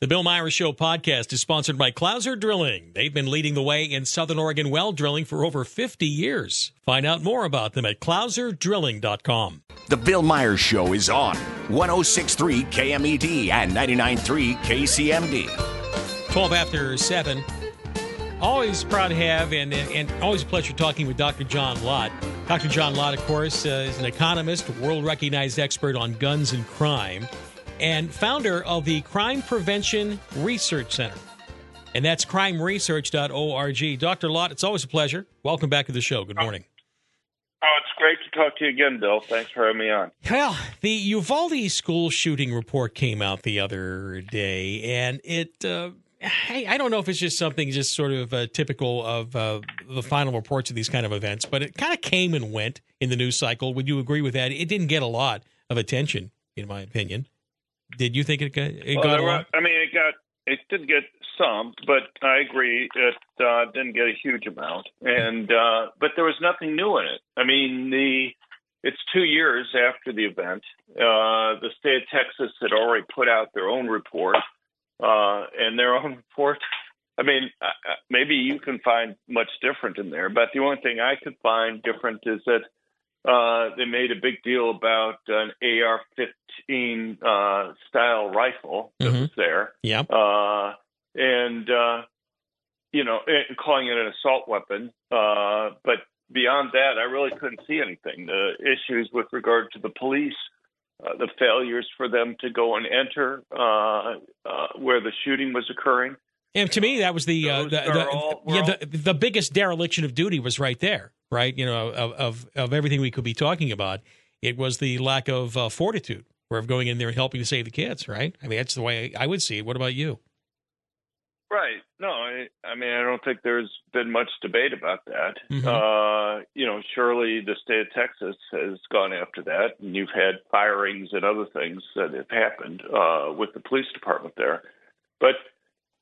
The Bill Meyer Show podcast is sponsored by Clouser Drilling. They've been leading the way in Southern Oregon well drilling for over 50 years. Find out more about them at clouserdrilling.com. The Bill Meyer Show is on 1063 KMED and 993 KCMD. 12 after 7. Always proud to have and, and always a pleasure talking with Dr. John Lott. Dr. John Lott, of course, uh, is an economist, world recognized expert on guns and crime and founder of the Crime Prevention Research Center. And that's crimeresearch.org. Dr. Lott, it's always a pleasure. Welcome back to the show. Good morning. Oh, it's great to talk to you again, Bill. Thanks for having me on. Well, the Uvalde school shooting report came out the other day, and it. Uh, hey, I don't know if it's just something just sort of uh, typical of uh, the final reports of these kind of events, but it kind of came and went in the news cycle. Would you agree with that? It didn't get a lot of attention, in my opinion. Did you think it got? It well, got were, I mean, it got it did get some, but I agree it uh, didn't get a huge amount. And uh, but there was nothing new in it. I mean, the it's two years after the event. Uh, the state of Texas had already put out their own report, uh, and their own report. I mean, uh, uh, maybe you can find much different in there, but the only thing I could find different is that uh, they made a big deal about an AR-15 uh, style rifle that mm-hmm. was there. Yeah. Uh, and uh, you know, calling it an assault weapon. Uh, but beyond that, I really couldn't see anything. The issues with regard to the police. Uh, the failures for them to go and enter where the shooting was occurring. And to me, that was the the, the, all, yeah, the, the biggest dereliction of duty was right there right? You know, of, of, of everything we could be talking about, it was the lack of uh, fortitude or of going in there and helping to save the kids, right? I mean, that's the way I would see it. What about you? Right. No, I, I mean, I don't think there's been much debate about that. Mm-hmm. Uh, you know, surely the state of Texas has gone after that, and you've had firings and other things that have happened uh, with the police department there. But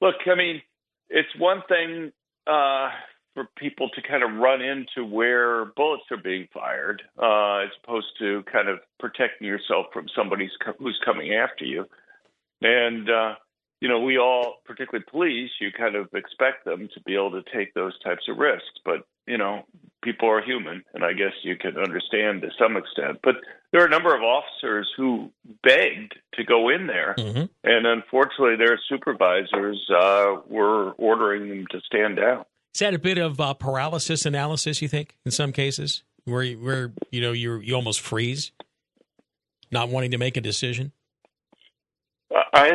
look, I mean, it's one thing uh, for people to kind of run into where bullets are being fired, uh, as opposed to kind of protecting yourself from somebody who's coming after you. And uh, you know, we all, particularly police, you kind of expect them to be able to take those types of risks. But you know, people are human, and I guess you can understand to some extent. But there are a number of officers who begged to go in there, mm-hmm. and unfortunately, their supervisors uh, were ordering them to stand down. Is that a bit of uh, paralysis analysis? You think in some cases where where you know you you almost freeze, not wanting to make a decision. I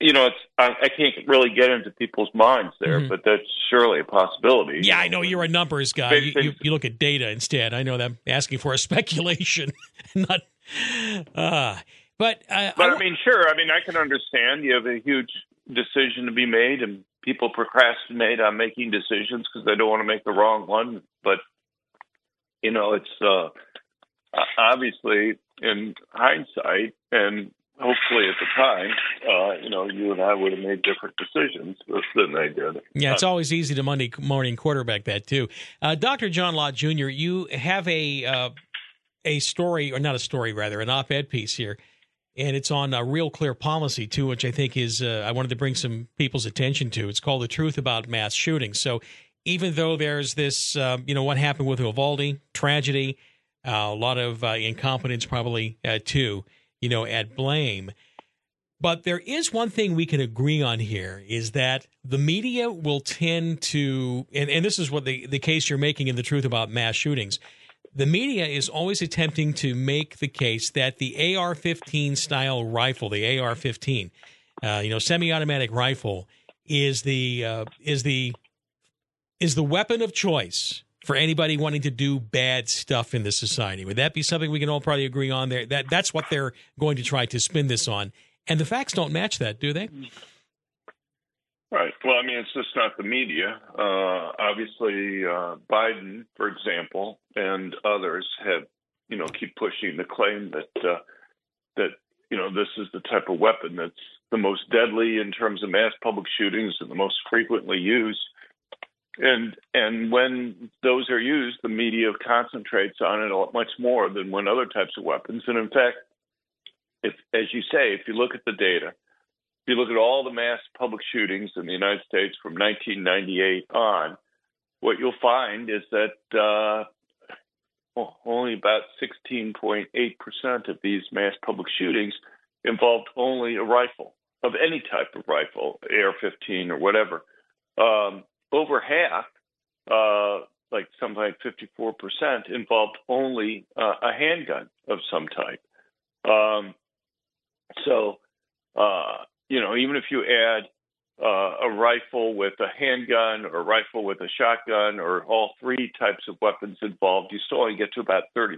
you know it's I, I can't really get into people's minds there, mm-hmm. but that's surely a possibility. Yeah, I know you're a numbers guy. You, you, you, look at data instead. I know that I'm asking for a speculation, not. Uh, but uh, but I, I mean, sure. I mean, I can understand you have a huge decision to be made, and people procrastinate on making decisions because they don't want to make the wrong one. But you know, it's uh, obviously in hindsight, and hopefully at the time, uh, you know, you and I would have made different decisions than they did. Yeah, it's always easy to Monday morning quarterback that too. Uh, Dr. John Lott Jr., you have a uh, a story, or not a story, rather, an op-ed piece here and it's on a real clear policy too, which I think is uh, I wanted to bring some people's attention to. It's called the truth about mass shootings. So even though there's this, uh, you know, what happened with Uvalde tragedy, uh, a lot of uh, incompetence probably uh, too, you know, at blame. But there is one thing we can agree on here is that the media will tend to, and, and this is what the, the case you're making in the truth about mass shootings the media is always attempting to make the case that the AR 15 style rifle, the AR 15, uh, you know, semi automatic rifle, is the, uh, is, the, is the weapon of choice for anybody wanting to do bad stuff in this society. Would that be something we can all probably agree on there? That, that's what they're going to try to spin this on. And the facts don't match that, do they? Right. Well, I mean, it's just not the media. Uh, obviously, uh, Biden, for example, and others have, you know, keep pushing the claim that uh, that you know this is the type of weapon that's the most deadly in terms of mass public shootings and the most frequently used. And and when those are used, the media concentrates on it a lot much more than when other types of weapons. And in fact, if as you say, if you look at the data, if you look at all the mass public shootings in the United States from 1998 on, what you'll find is that uh, well, only about 16.8% of these mass public shootings involved only a rifle of any type of rifle, AR-15 or whatever. Um, over half, uh, like something like 54%, involved only uh, a handgun of some type. Um, so, uh, you know, even if you add uh, a rifle with a handgun or a rifle with a shotgun or all three types of weapons involved, you still only get to about 30%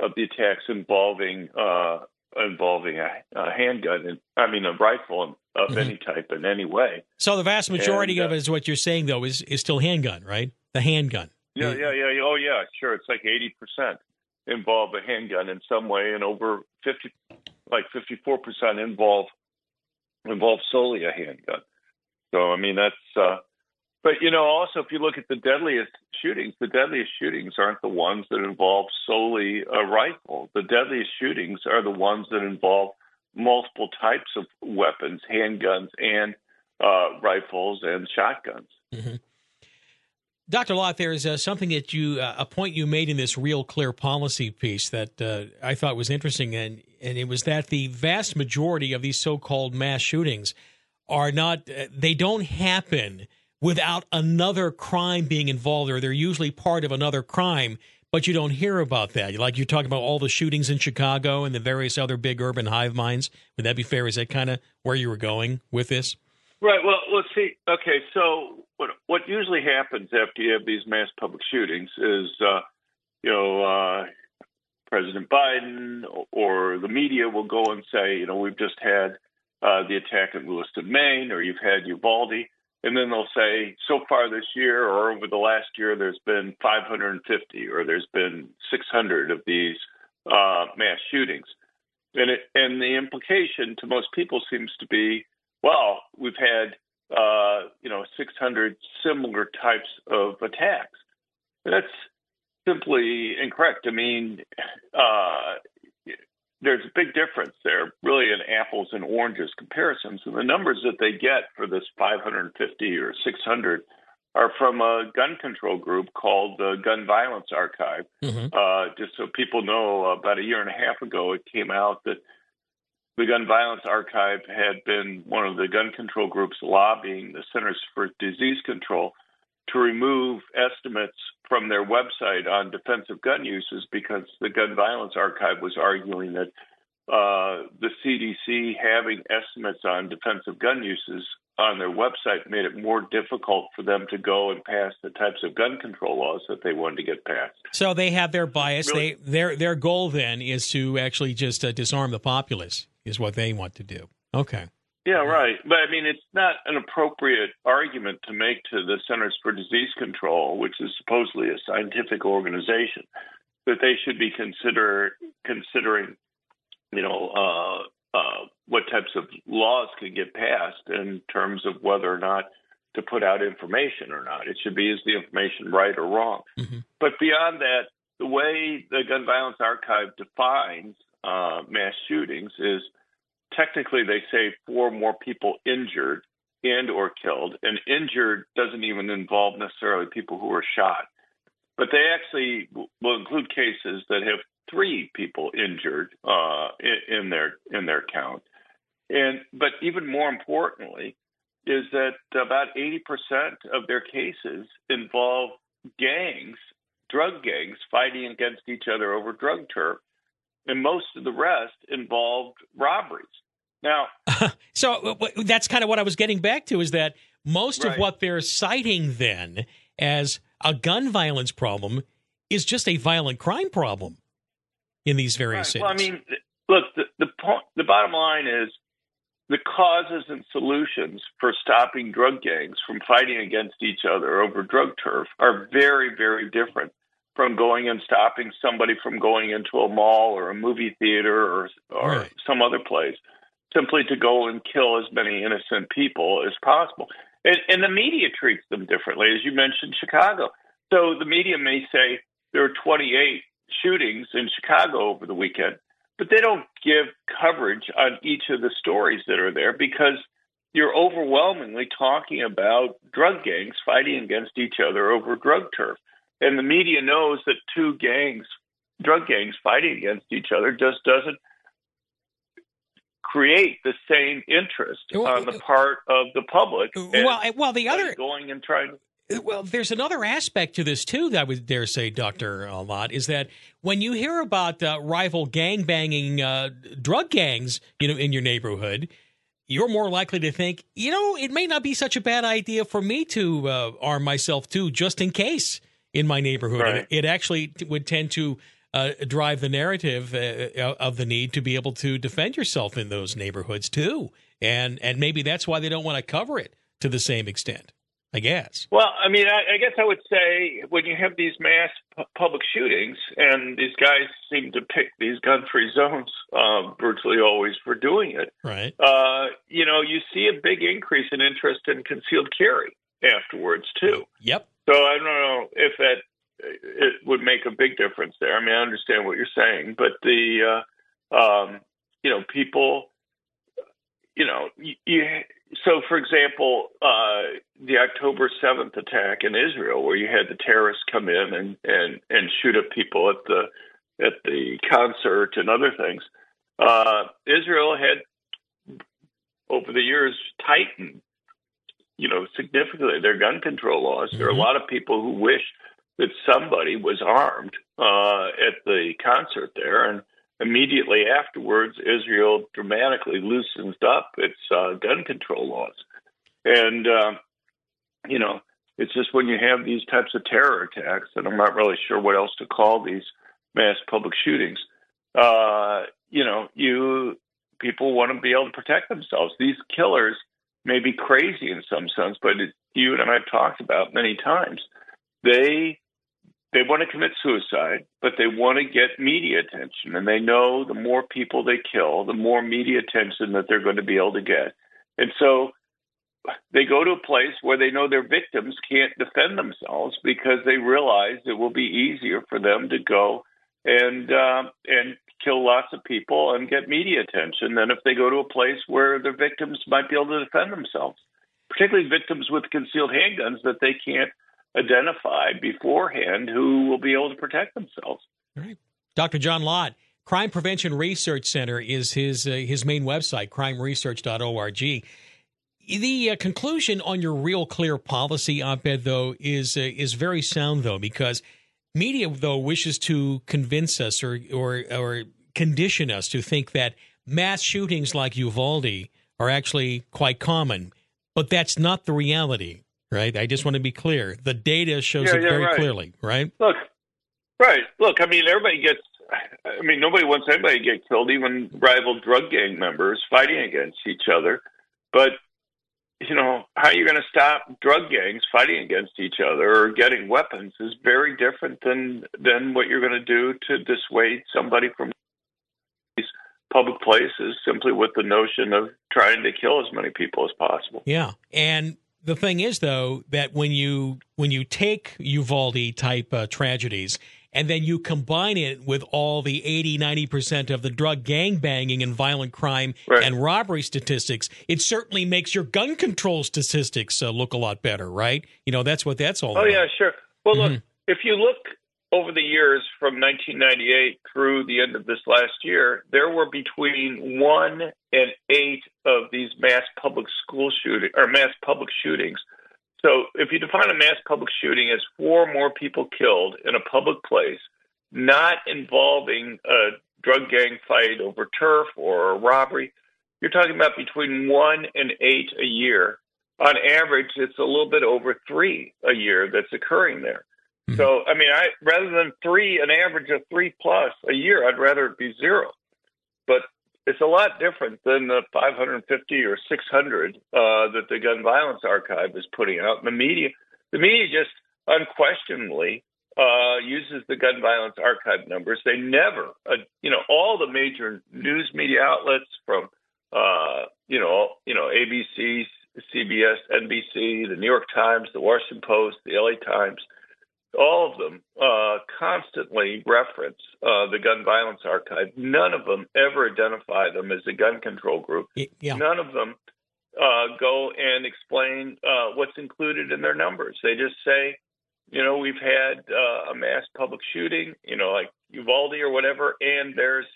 of the attacks involving uh, involving a, a, handgun and I mean a rifle of mm-hmm. any type in any way. So the vast majority and, uh, of it is what you're saying though is is still handgun, right? The handgun. Yeah, yeah, yeah. Oh yeah, sure. It's like 80% involve a handgun in some way and over 50 like 54% involve involve solely a handgun. So I mean that's uh but you know also if you look at the deadliest shootings, the deadliest shootings aren't the ones that involve solely a rifle. The deadliest shootings are the ones that involve multiple types of weapons, handguns and uh, rifles and shotguns. Mm-hmm. Dr. Lott, there is uh, something that you, uh, a point you made in this real clear policy piece that uh, I thought was interesting, and, and it was that the vast majority of these so called mass shootings are not, uh, they don't happen without another crime being involved, or they're usually part of another crime, but you don't hear about that. Like you're talking about all the shootings in Chicago and the various other big urban hive minds. Would that be fair? Is that kind of where you were going with this? Right. Well, let's see. Okay, so what what usually happens after you have these mass public shootings is, uh, you know, uh, President Biden or the media will go and say, you know, we've just had uh, the attack in Lewiston, Maine, or you've had Uvalde, and then they'll say, so far this year or over the last year, there's been 550 or there's been 600 of these uh, mass shootings, and it, and the implication to most people seems to be well, we've had uh, you know 600 similar types of attacks. That's simply incorrect. I mean, uh, there's a big difference there, really, in apples and oranges comparisons. And the numbers that they get for this 550 or 600 are from a gun control group called the Gun Violence Archive. Mm-hmm. Uh, just so people know, about a year and a half ago, it came out that the Gun Violence Archive had been one of the gun control groups lobbying the Centers for Disease Control to remove estimates from their website on defensive gun uses because the Gun Violence Archive was arguing that uh, the CDC having estimates on defensive gun uses on their website made it more difficult for them to go and pass the types of gun control laws that they wanted to get passed. So they have their bias. Really? They their their goal then is to actually just uh, disarm the populace is what they want to do. Okay. Yeah, right. But I mean, it's not an appropriate argument to make to the Centers for Disease Control, which is supposedly a scientific organization, that they should be consider considering, you know, uh, uh, what types of laws can get passed in terms of whether or not to put out information or not. It should be is the information right or wrong. Mm-hmm. But beyond that, the way the Gun Violence Archive defines uh, mass shootings is technically they say four more people injured and or killed and injured doesn't even involve necessarily people who were shot. But they actually will include cases that have three people injured uh, in, in their in their count. And but even more importantly is that about 80% of their cases involve gangs drug gangs fighting against each other over drug turf and most of the rest involved robberies. Now, so that's kind of what I was getting back to is that most right. of what they're citing then as a gun violence problem is just a violent crime problem in these various right. cities. Well, I mean, look, the the, point, the bottom line is the causes and solutions for stopping drug gangs from fighting against each other over drug turf are very, very different from going and stopping somebody from going into a mall or a movie theater or or right. some other place simply to go and kill as many innocent people as possible. And, and the media treats them differently, as you mentioned, Chicago. So the media may say there are 28 shootings in Chicago over the weekend, but they don't give coverage on each of the stories that are there because you're overwhelmingly talking about drug gangs fighting against each other over drug turf. And the media knows that two gangs, drug gangs fighting against each other, just doesn't create the same interest on the part of the public. Well, well, the other going and trying. Well, there's another aspect to this too that I would dare say, Doctor Lott, is that when you hear about uh, rival gang banging uh, drug gangs, you know, in your neighborhood, you're more likely to think, you know, it may not be such a bad idea for me to uh, arm myself too, just in case in my neighborhood. Right. It, actually would tend to uh, drive the narrative uh, of the need to be able to defend yourself in those neighborhoods too, and and maybe that's why they don't want to cover it to the same extent. I guess. Well, I mean, I, I guess I would say when you have these mass p- public shootings, and these guys seem to pick these gun-free zones uh, virtually always for doing it. Right. Uh, you know, you see a big increase in interest in concealed carry afterwards too. Yep. So I don't know if that it would make a big difference there. I mean, I understand what you're saying, but the uh, um, you know people, you know, you, you so, for example, uh, the October 7th attack in Israel, where you had the terrorists come in and, and, and shoot at people at the at the concert and other things, uh, Israel had over the years tightened, you know, significantly their gun control laws. Mm-hmm. There are a mm-hmm. lot of people who wish that somebody was armed uh, at the concert there, and immediately afterwards, Israel dramatically loosens up its uh, gun control laws. And, uh, you know, it's just when you have these types of terror attacks, and I'm not really sure what else to call these mass public shootings, uh, you know, you people want to be able to protect themselves. These killers may be crazy in some sense, but it, you and I have talked about many times. They they want to commit suicide, but they want to get media attention. And they know the more people they kill, the more media attention that they're going to be able to get. And so they go to a place where they know their victims can't defend themselves because they realize it will be easier for them to go and uh, and kill lots of people and get media attention than if they go to a place where their victims might be able to defend themselves, particularly victims with concealed handguns that they can't identify beforehand who will be able to protect themselves. All right. Dr. John Lott, Crime Prevention Research Center is his uh, his main website, crimeresearch.org. The uh, conclusion on your real clear policy op-ed, though, is uh, is very sound, though, because media, though, wishes to convince us or or or condition us to think that mass shootings like Uvalde are actually quite common, but that's not the reality right? I just want to be clear. The data shows yeah, it yeah, very right. clearly, right? Look, right. Look, I mean, everybody gets. I mean, nobody wants anybody to get killed, even rival drug gang members fighting against each other. But you know, how you're going to stop drug gangs fighting against each other or getting weapons is very different than than what you're going to do to dissuade somebody from public places simply with the notion of trying to kill as many people as possible. Yeah, and the thing is, though, that when you when you take Uvalde type uh, tragedies and then you combine it with all the 80, 90% of the drug gang banging and violent crime right. and robbery statistics, it certainly makes your gun control statistics uh, look a lot better, right? You know, that's what that's all oh, about. yeah, sure. Well, mm-hmm. look, if you look over the years from 1998 through the end of this last year, there were between one and eight of these mass public school shooting or mass public shootings. So, if you define a mass public shooting as four or more people killed in a public place, not involving a drug gang fight over turf or a robbery, you're talking about between one and eight a year. On average, it's a little bit over three a year that's occurring there. Mm-hmm. So, I mean, I rather than three, an average of three plus a year, I'd rather it be zero. But it's a lot different than the 550 or 600 uh, that the Gun Violence Archive is putting out. The media, the media just unquestionably uh, uses the Gun Violence Archive numbers. They never, uh, you know, all the major news media outlets from, uh, you know, you know, ABC, CBS, NBC, the New York Times, the Washington Post, the LA Times all of them uh, constantly reference uh, the gun violence archive. None of them ever identify them as a gun control group. Yeah. None of them uh, go and explain uh, what's included in their numbers. They just say, you know, we've had uh, a mass public shooting, you know, like Uvalde or whatever, and there's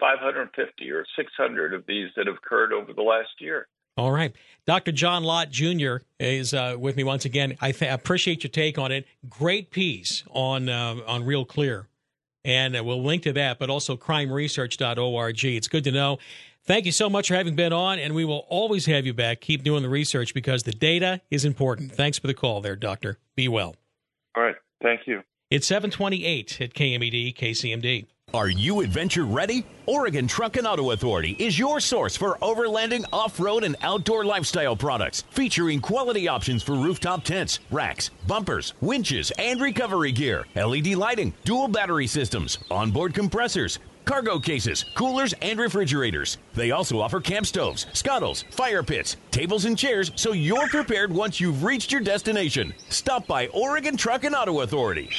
550 or 600 of these that have occurred over the last year. All right. Dr. John Lott Jr. is uh, with me once again. I th- appreciate your take on it. Great piece on uh, on Real Clear. And uh, we'll link to that, but also crimeresearch.org. It's good to know. Thank you so much for having been on, and we will always have you back. Keep doing the research because the data is important. Thanks for the call there, Doctor. Be well. All right. Thank you. It's 728 at KMED, KCMD. Are you adventure ready? Oregon Truck and Auto Authority is your source for overlanding, off road, and outdoor lifestyle products, featuring quality options for rooftop tents, racks, bumpers, winches, and recovery gear, LED lighting, dual battery systems, onboard compressors, cargo cases, coolers, and refrigerators. They also offer camp stoves, scuttles, fire pits, tables, and chairs so you're prepared once you've reached your destination. Stop by Oregon Truck and Auto Authority,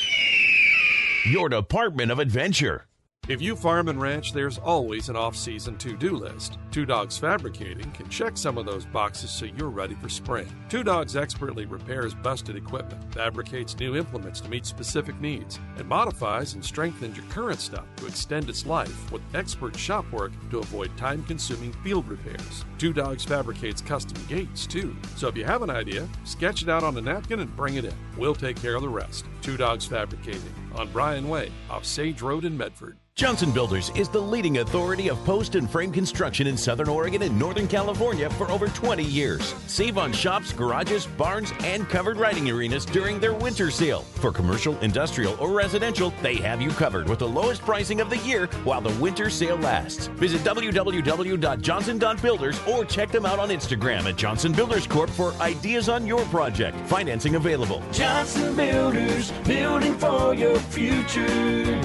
your Department of Adventure. If you farm and ranch, there's always an off season to do list. Two Dogs Fabricating can check some of those boxes so you're ready for spring. Two Dogs expertly repairs busted equipment, fabricates new implements to meet specific needs, and modifies and strengthens your current stuff to extend its life with expert shop work to avoid time consuming field repairs. Two Dogs fabricates custom gates too. So if you have an idea, sketch it out on a napkin and bring it in. We'll take care of the rest. Two Dogs Fabricating on Bryan Way off Sage Road in Medford. Johnson Builders is the leading authority of post and frame construction in Southern Oregon and Northern California for over 20 years. Save on shops, garages, barns, and covered riding arenas during their winter sale. For commercial, industrial, or residential, they have you covered with the lowest pricing of the year while the winter sale lasts. Visit www.johnson.builders or check them out on Instagram at Johnson Builders Corp for ideas on your project. Financing available. Johnson Builders, building for your future.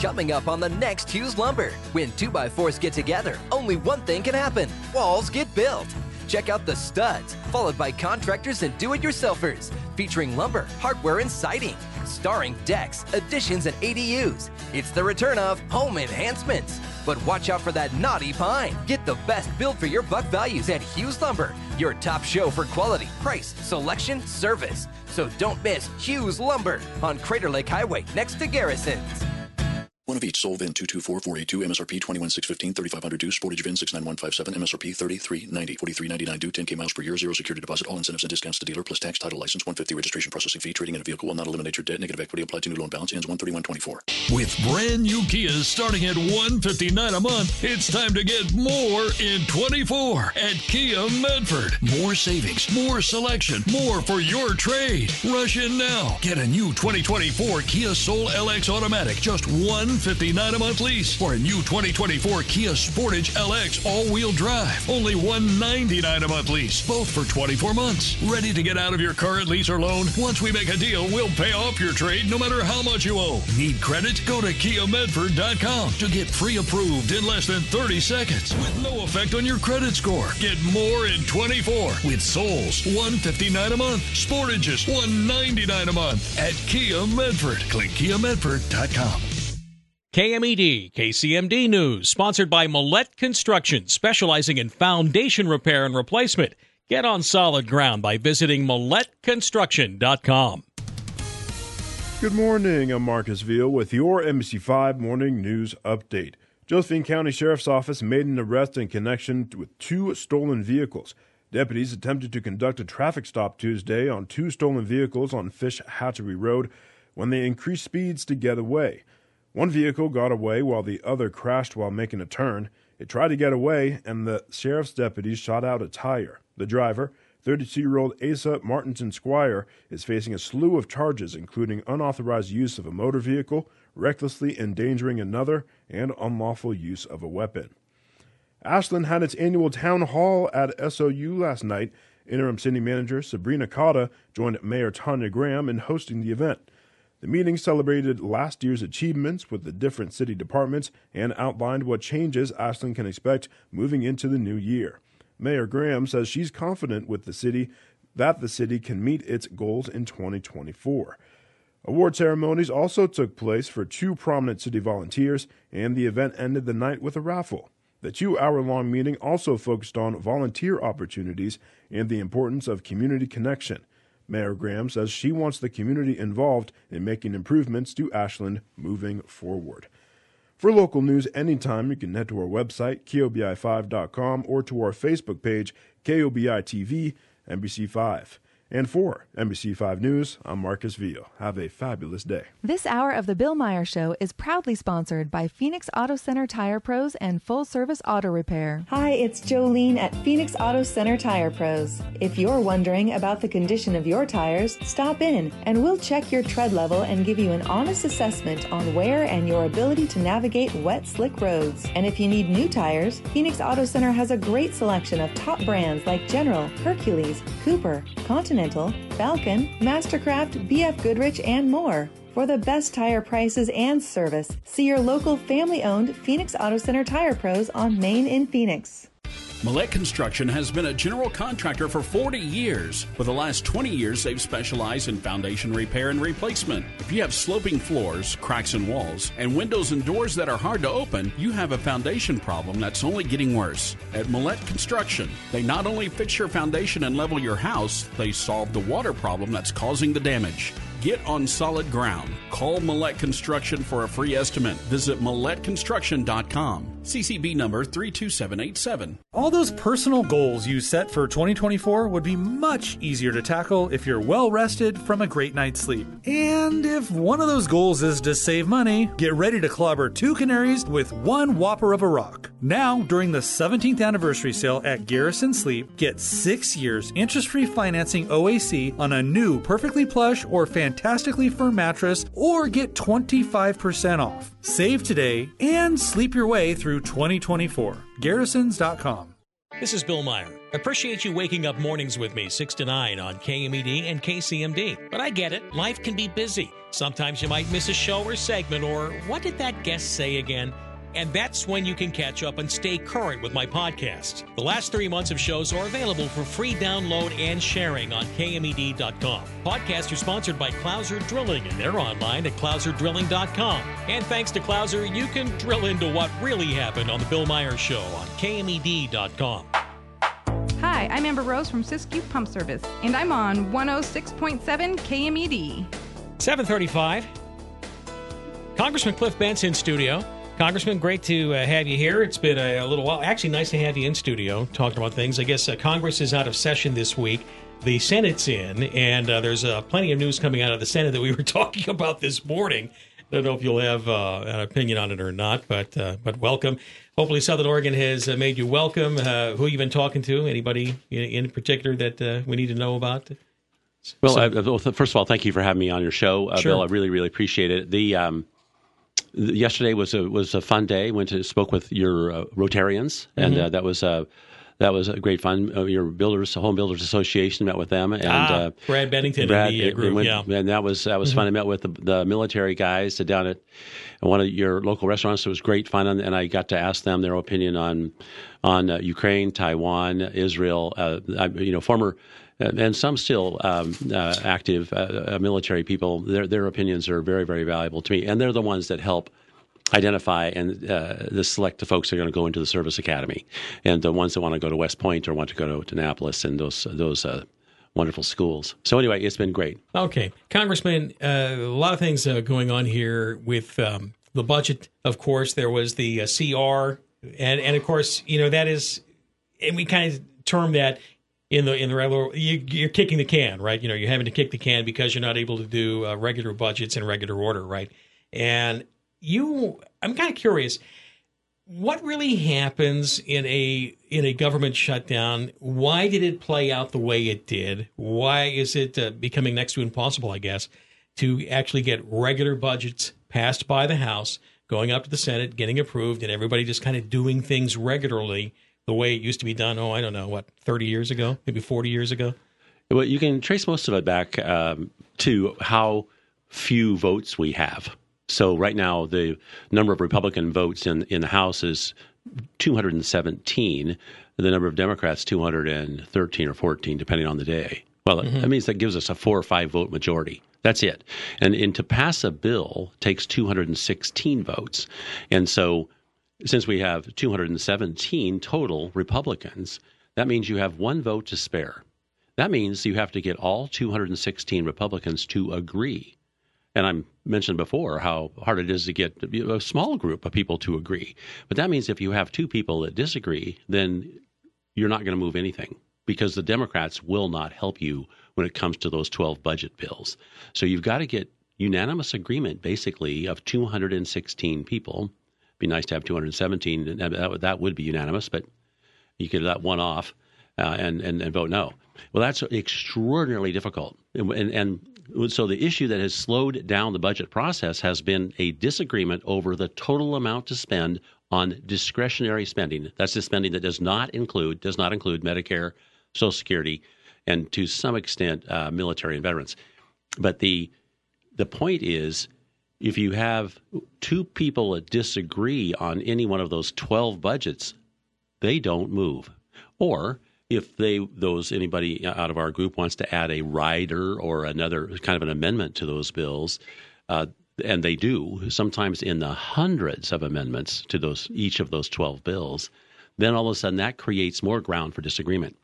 Coming up on the next Hughes Lumber. When 2x4s get together, only one thing can happen walls get built. Check out the studs, followed by contractors and do it yourselfers, featuring lumber, hardware, and siding, starring decks, additions, and ADUs. It's the return of home enhancements. But watch out for that naughty pine. Get the best build for your buck values at Hughes Lumber, your top show for quality, price, selection, service. So don't miss Hughes Lumber on Crater Lake Highway next to Garrison's. One of each. Soul VIN 224482, MSRP 21615, 3500 due, Sportage VIN 69157, MSRP 3390, 4399 due, 10k miles per year, zero security deposit, all incentives and discounts to dealer, plus tax, title, license, 150 registration processing fee. Trading in a vehicle will not eliminate your debt. Negative equity applied to new loan balance ends 13124. With brand new Kias starting at 159 a month, it's time to get more in 24 at Kia Medford. More savings, more selection, more for your trade. Rush in now. Get a new 2024 Kia Soul LX Automatic, just 159 a month lease, or a new 2024 Kia Sportage LX all-wheel drive, only 199 a month lease, both for 24 months. Ready to get out of your current lease or loan? Once we make a deal, we'll pay off your trade no matter how much you owe. Need credit? Go to KiaMedford.com to get pre-approved in less than 30 seconds with no effect on your credit score. Get more in 24 with Souls 159 a month, Sportages 199 a month at Kia Medford. Click KiaMedford.com. KMED, KCMD News, sponsored by Millette Construction, specializing in foundation repair and replacement. Get on solid ground by visiting MilletteConstruction.com. Good morning. I'm Marcus Veal with your NBC5 Morning News Update. Josephine County Sheriff's Office made an arrest in connection with two stolen vehicles. Deputies attempted to conduct a traffic stop Tuesday on two stolen vehicles on Fish Hatchery Road when they increased speeds to get away. One vehicle got away while the other crashed while making a turn. It tried to get away, and the sheriff's deputies shot out a tire. The driver, 32 year old Asa Martinson Squire, is facing a slew of charges, including unauthorized use of a motor vehicle, recklessly endangering another, and unlawful use of a weapon. Ashland had its annual town hall at SOU last night. Interim city manager Sabrina Cotta joined Mayor Tonya Graham in hosting the event. The meeting celebrated last year's achievements with the different city departments and outlined what changes Ashland can expect moving into the new year. Mayor Graham says she's confident with the city that the city can meet its goals in 2024. Award ceremonies also took place for two prominent city volunteers, and the event ended the night with a raffle. The two hour long meeting also focused on volunteer opportunities and the importance of community connection. Mayor Graham says she wants the community involved in making improvements to Ashland moving forward. For local news anytime, you can head to our website, KOBI5.com, or to our Facebook page, KOBI TV, NBC5. And for NBC5 News, I'm Marcus Vio. Have a fabulous day. This hour of The Bill Meyer Show is proudly sponsored by Phoenix Auto Center Tire Pros and Full Service Auto Repair. Hi, it's Jolene at Phoenix Auto Center Tire Pros. If you're wondering about the condition of your tires, stop in and we'll check your tread level and give you an honest assessment on wear and your ability to navigate wet, slick roads. And if you need new tires, Phoenix Auto Center has a great selection of top brands like General, Hercules, Cooper, Continental, Falcon, Mastercraft, BF Goodrich, and more. For the best tire prices and service, see your local family owned Phoenix Auto Center Tire Pros on Main in Phoenix. Millette Construction has been a general contractor for 40 years. For the last 20 years, they've specialized in foundation repair and replacement. If you have sloping floors, cracks in walls, and windows and doors that are hard to open, you have a foundation problem that's only getting worse. At Millette Construction, they not only fix your foundation and level your house, they solve the water problem that's causing the damage. Get on solid ground. Call Millette Construction for a free estimate. Visit MilletteConstruction.com. CCB number 32787. All those personal goals you set for 2024 would be much easier to tackle if you're well rested from a great night's sleep. And if one of those goals is to save money, get ready to clobber two canaries with one whopper of a rock. Now, during the 17th anniversary sale at Garrison Sleep, get six years interest free financing OAC on a new perfectly plush or fantastically firm mattress, or get 25% off. Save today and sleep your way through 2024. Garrisons.com. This is Bill Meyer. Appreciate you waking up mornings with me, 6 to 9 on KMED and KCMD. But I get it, life can be busy. Sometimes you might miss a show or segment, or what did that guest say again? And that's when you can catch up and stay current with my podcast. The last three months of shows are available for free download and sharing on KMED.com. Podcasts are sponsored by Clouser Drilling, and they're online at clouserdrilling.com. And thanks to Clouser, you can drill into what really happened on The Bill Meyer Show on KMED.com. Hi, I'm Amber Rose from Siskiyou Pump Service, and I'm on 106.7 KMED. 735. Congressman Cliff Bentz in studio. Congressman, great to uh, have you here. It's been a, a, little while. Actually, nice to have you in studio talking about things. I guess uh, Congress is out of session this week. The Senate's in, and uh, there's uh, plenty of news coming out of the Senate that we were talking about this morning. I don't know if you'll have uh, an opinion on it or not, but uh, but welcome. Hopefully, Southern Oregon has made you welcome. who you been talking to? Anybody in, particular that we need to know about? Well, so, first of all, thank you for having me on your show, sure. Bill. I really, really appreciate it. The um, yesterday was a was a fun day. Went to spoke with your uh, Rotarians, and Mm-hmm. uh, that was uh, that was a great fun. Uh, your builders, Home Builders Association, met with them, and ah, uh, Brad Bennington Brad, and the uh, group. went- yeah, and that was that was Mhm. fun. I met with the, the military guys down at one of your local restaurants. It was great fun, and, and I got to ask them their opinion on on uh, Ukraine, Taiwan, Israel. Uh, I, you know, former. Uh, And some still um, uh, active uh, uh, military people, their their opinions are very very valuable to me, and they're the ones that help identify and uh, select the folks that are going to go into the service academy, and the ones that want to go to West Point or want to go to Annapolis and those those uh, wonderful schools. So anyway, it's been great. Okay, Congressman, uh, a lot of things uh, going on here with um, the budget. Of course, there was the uh, CR, and and of course, you know that is, and we kind of term that in the in the regular. You, you're kicking the can, right? You know, you're having to kick the can because you're not able to do uh, regular budgets in regular order, right? And you, I'm kind of curious what really happens in a in a government shutdown why did it play out the way it did why is it uh, becoming next to impossible i guess to actually get regular budgets passed by the house going up to the senate getting approved and everybody just kind of doing things regularly the way it used to be done oh i don't know what 30 years ago maybe 40 years ago Well, you can trace most of it back um, to how few votes we have. So right now, the number of Republican votes in in the House is 217. The number of Democrats 213 or 14, depending on the day. Well, mm-hmm. that means that gives us a four or five vote majority. That's it. And, and to pass a bill takes 216 votes. And so since we have 217 total Republicans, that means you have one vote to spare. That means you have to get all 216 Republicans to agree. And I mentioned before how hard it is to get a small group of people to agree. But that means if you have two people that disagree, then you're not going to move anything because the Democrats will not help you when it comes to those 12 budget bills. So you've got to get unanimous agreement, basically, of 216 people. Be nice to have 217. That, that would be unanimous, but you could let one off uh, and, and, and vote no. Well, that's extraordinarily difficult. And, and, and so the issue that has slowed down the budget process has been a disagreement over the total amount to spend on discretionary spending. That's the spending that does not include does not include Medicare, Social Security, and to some extent uh, military and veterans. But the the point is, if you have two people that disagree on any one of those twelve budgets, they don't move. Or if they those anybody out of our group wants to add a rider or another kind of an amendment to those bills, uh, and they do sometimes in the hundreds of amendments to those each of those twelve bills, then all of a sudden that creates more ground for disagreement.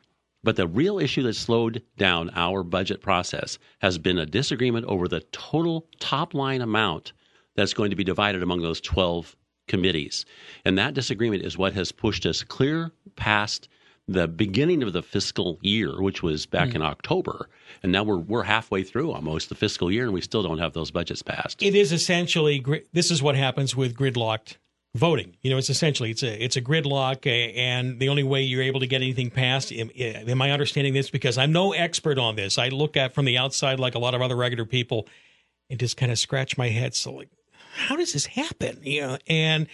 But the real issue that slowed down our budget process has been a disagreement over the total top line amount that's going to be divided among those 12 committees. And that disagreement is what has pushed us clear past the beginning of the fiscal year, which was back mm. in October, and now we're we're halfway through almost the fiscal year, and we still don't have those budgets passed. It is essentially this is what happens with gridlocked voting. You know, it's essentially it's a it's a gridlock, and the only way you're able to get anything passed. Am, am I understanding this? Because I'm no expert on this. I look at from the outside like a lot of other regular people, and just kind of scratch my head. So like, how does this happen? You know, and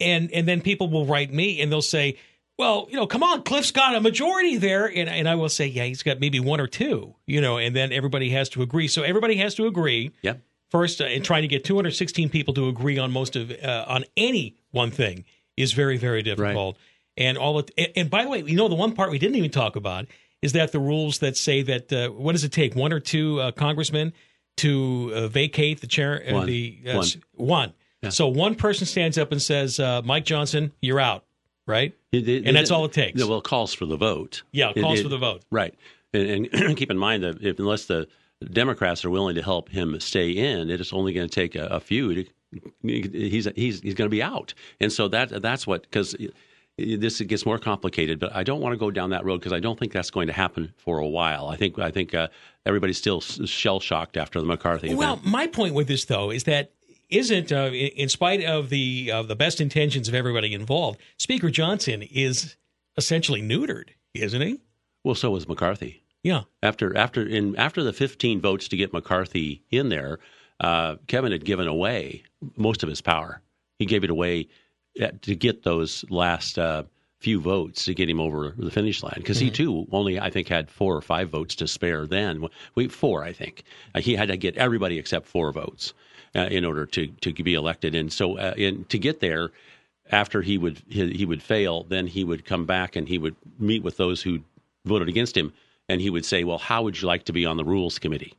and and then people will write me and they'll say. Well, you know, come on, Cliff's got a majority there, and and I will say, yeah, he's got maybe one or two, you know, and then everybody has to agree. So everybody has to agree. Yep first uh, and trying to get 216 people to agree on most of uh, on any one thing is very very difficult. Right. And all it, and, and, by the way, you know the one part we didn't even talk about is that the rules that say that uh, what does it take one or two uh, congressmen to uh, vacate the chair uh, one. the one. one. Yeah. So one person stands up and says, "Mike Johnson, you're out." Right, it, it, and that's all it takes. Well, it calls for the vote. Yeah, it calls for the vote. Right, and, and keep in mind that if, unless the Democrats are willing to help him stay in, it is only going to take a, a few. To, he's he's he's going to be out, and so that that's what because this gets more complicated. But I don't want to go down that road because I don't think that's going to happen for a while. I think I think uh, everybody's still shell shocked after the McCarthy. Well, event. my point with this though is that isn't uh, in spite of the uh, the best intentions of everybody involved, Speaker Johnson is essentially neutered, isn't he? Well, so was McCarthy. Yeah. After after in after the 15 votes to get McCarthy in there, uh, Kevin had given away most of his power. He gave it away at, to get those last uh, few votes to get him over the finish line because mm-hmm. he too only I think had four or five votes to spare. Then we four I think uh, he had to get everybody except four votes uh, in order to to be elected. And so uh, in, to get there after he would he, he would fail, then he would come back and he would meet with those who voted against him and he would say, "Well, how would you like to be on the rules committee?"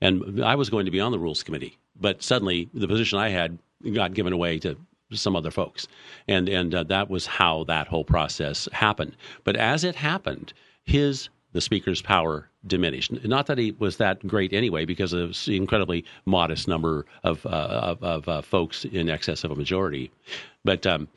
And I was going to be on the rules committee, but suddenly the position I had got given away to some other folks, and and uh, that was how that whole process happened. But as it happened, his the speaker's power diminished. Not that he was that great anyway, because of the incredibly modest number of uh, of, of uh, folks in excess of a majority. But um,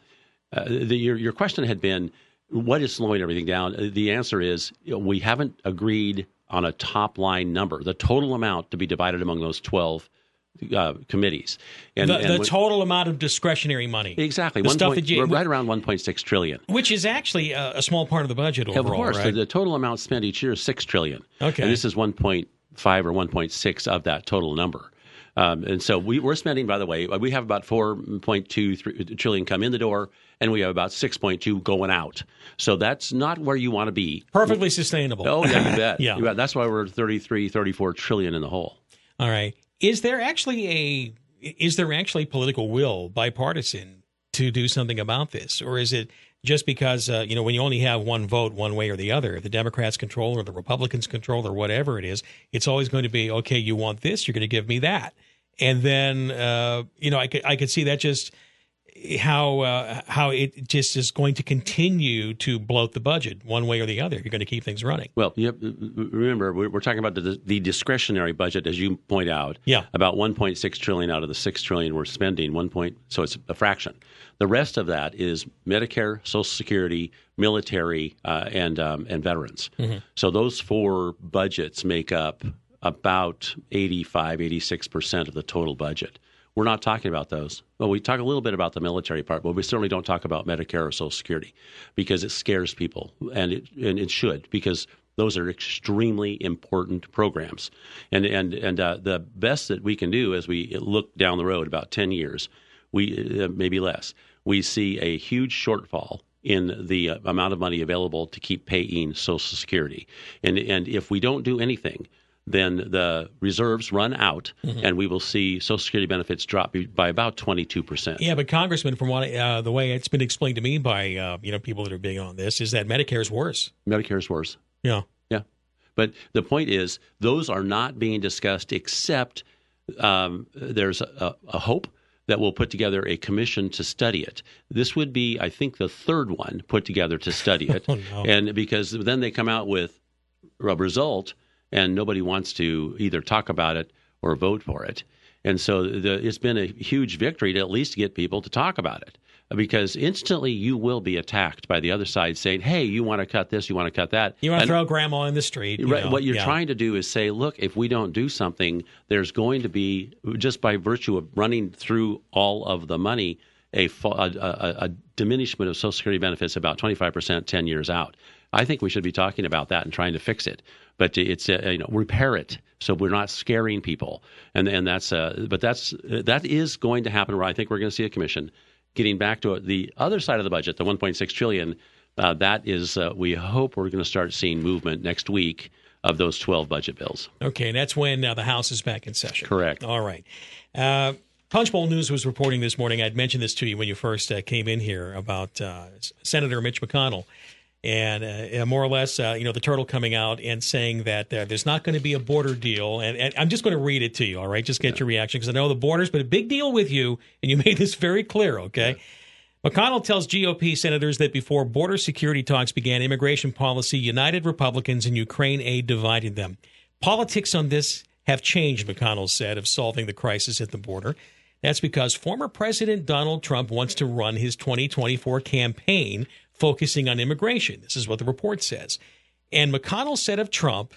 uh, the, your your question had been what is slowing everything down? Uh, the answer is we haven't agreed on a top line number, the total amount to be divided among those 12 uh, committees. And, the, and the total amount of discretionary money. Exactly. The stuff point, that you, right around 1.6 trillion. Which is actually a, a small part of the budget overall, Of course. Right? The, the, total amount spent each year is 6 trillion. Okay. And this is 1.5 or 1.6 of that total number. Um, and so we, are spending, by the way, we have about 4.2 trillion come in the door and we have about 6.2 going out. So that's not where you want to be. Perfectly sustainable. Oh, yeah, you bet. yeah. You bet. That's why we're 33, 34 trillion in the hole. All right. Is there actually a is there actually political will bipartisan to do something about this or is it just because uh, you know when you only have one vote one way or the other the democrats control or the republicans control or whatever it is it's always going to be okay you want this you're going to give me that. And then uh, you know I could I could see that just how uh, how it just is going to continue to bloat the budget one way or the other. You're going to keep things running. Well, you have, remember we're, talking about the, the discretionary budget, as you point out. Yeah. About 1.6 trillion out of the six trillion we're spending. One point, so it's a fraction. The rest of that is Medicare, Social Security, military, uh, and um, and veterans. Mm-hmm. So those four budgets make up about 85, 86 percent of the total budget. We're not talking about those. Well, we talk a little bit about the military part, but we certainly don't talk about Medicare or Social Security because it scares people, and it and it should because those are extremely important programs. And and and uh, the best that we can do as we look down the road about ten years, we uh, maybe less, we see a huge shortfall in the uh, amount of money available to keep paying Social Security. And and if we don't do anything then the reserves run out, mm-hmm. and we will see Social Security benefits drop by about twenty two percent. Yeah, but Congressman, from what uh, the way it's been explained to me by uh, you know people that are big on this, is that Medicare is worse. Medicare is worse. Yeah, yeah. But the point is, those are not being discussed except um, there's a, a hope that we'll put together a commission to study it. This would be, I think, the third one put together to study it, oh, no. and because then they come out with a result and nobody wants to either talk about it or vote for it. And so the, it's been a huge victory to at least get people to talk about it because instantly you will be attacked by the other side saying, "Hey, you want to cut this, you want to cut that." You want to throw grandma in the street. right. Know, what you're yeah. trying to do is say, "Look, if we don't do something, there's going to be just by virtue of running through all of the money." A, a, a, a diminishment of Social Security benefits about 25% 10 years out. I think we should be talking about that and trying to fix it. But it's uh, you know repair it so we're not scaring people. And and that's uh, but that's that is going to happen where I think we're going to see a commission. Getting back to the other side of the budget the 1.6 trillion uh, that is uh, we hope we're going to start seeing movement next week of those 12 budget bills. Okay and that's when uh, the house is back in session. Correct. All right. Uh, Punchbowl News was reporting this morning. I'd mentioned this to you when you first uh, came in here about Senator Mitch McConnell and uh, more or less, uh, you know, the turtle coming out and saying that uh, there's not going to be a border deal. And, and, I'm just going to read it to you, all right? Just get yeah. your reaction because I know the border's been a big deal with you, and you made this very clear, okay? Yeah. McConnell tells GOP senators that before border security talks began, immigration policy united Republicans and Ukraine aid divided them. Politics on this have changed, McConnell said, of solving the crisis at the border. That's because former President Donald Trump wants to run his 2024 campaign focusing on immigration. This is what the report says. And McConnell said of Trump,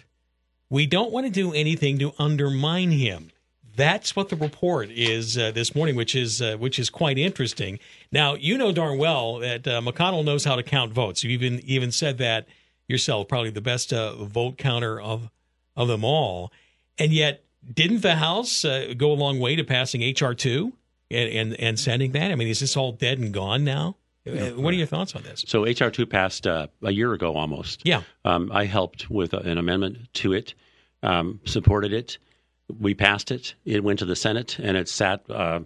we don't want to do anything to undermine him. That's what the report is uh, this morning, which is uh, which is quite interesting. Now you know darn well that uh, McConnell knows how to count votes. You even even said that yourself, probably the best uh, vote counter of of them all. And yet, didn't the House uh, go a long way to passing HR two and, and and sending that? I mean, is this all dead and gone now? Uh, what are your thoughts on this? So HR two passed uh, a year ago almost. Yeah, um, I helped with an amendment to it, um, supported it. We passed it. It went to the Senate, and it sat. Uh,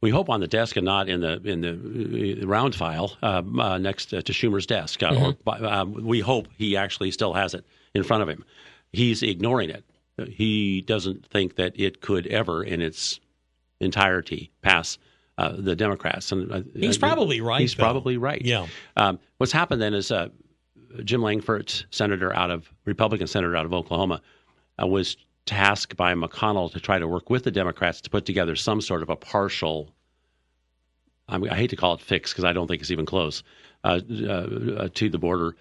we hope on the desk and not in the in the uh, round file um, uh, next to Schumer's desk. Uh, mm-hmm. Or, we hope he actually still has it in front of him. He's ignoring it. He doesn't think that it could ever, in its entirety, pass uh, the Democrats. And uh, he's probably right. He's though. probably right. Yeah. Um, what's happened then is uh, Jim Lankford, senator out of Republican senator out of Oklahoma, uh, was tasked by McConnell to try to work with the Democrats to put together some sort of a partial. I, mean, I hate to call it fix because I don't think it's even close uh, uh, to the border.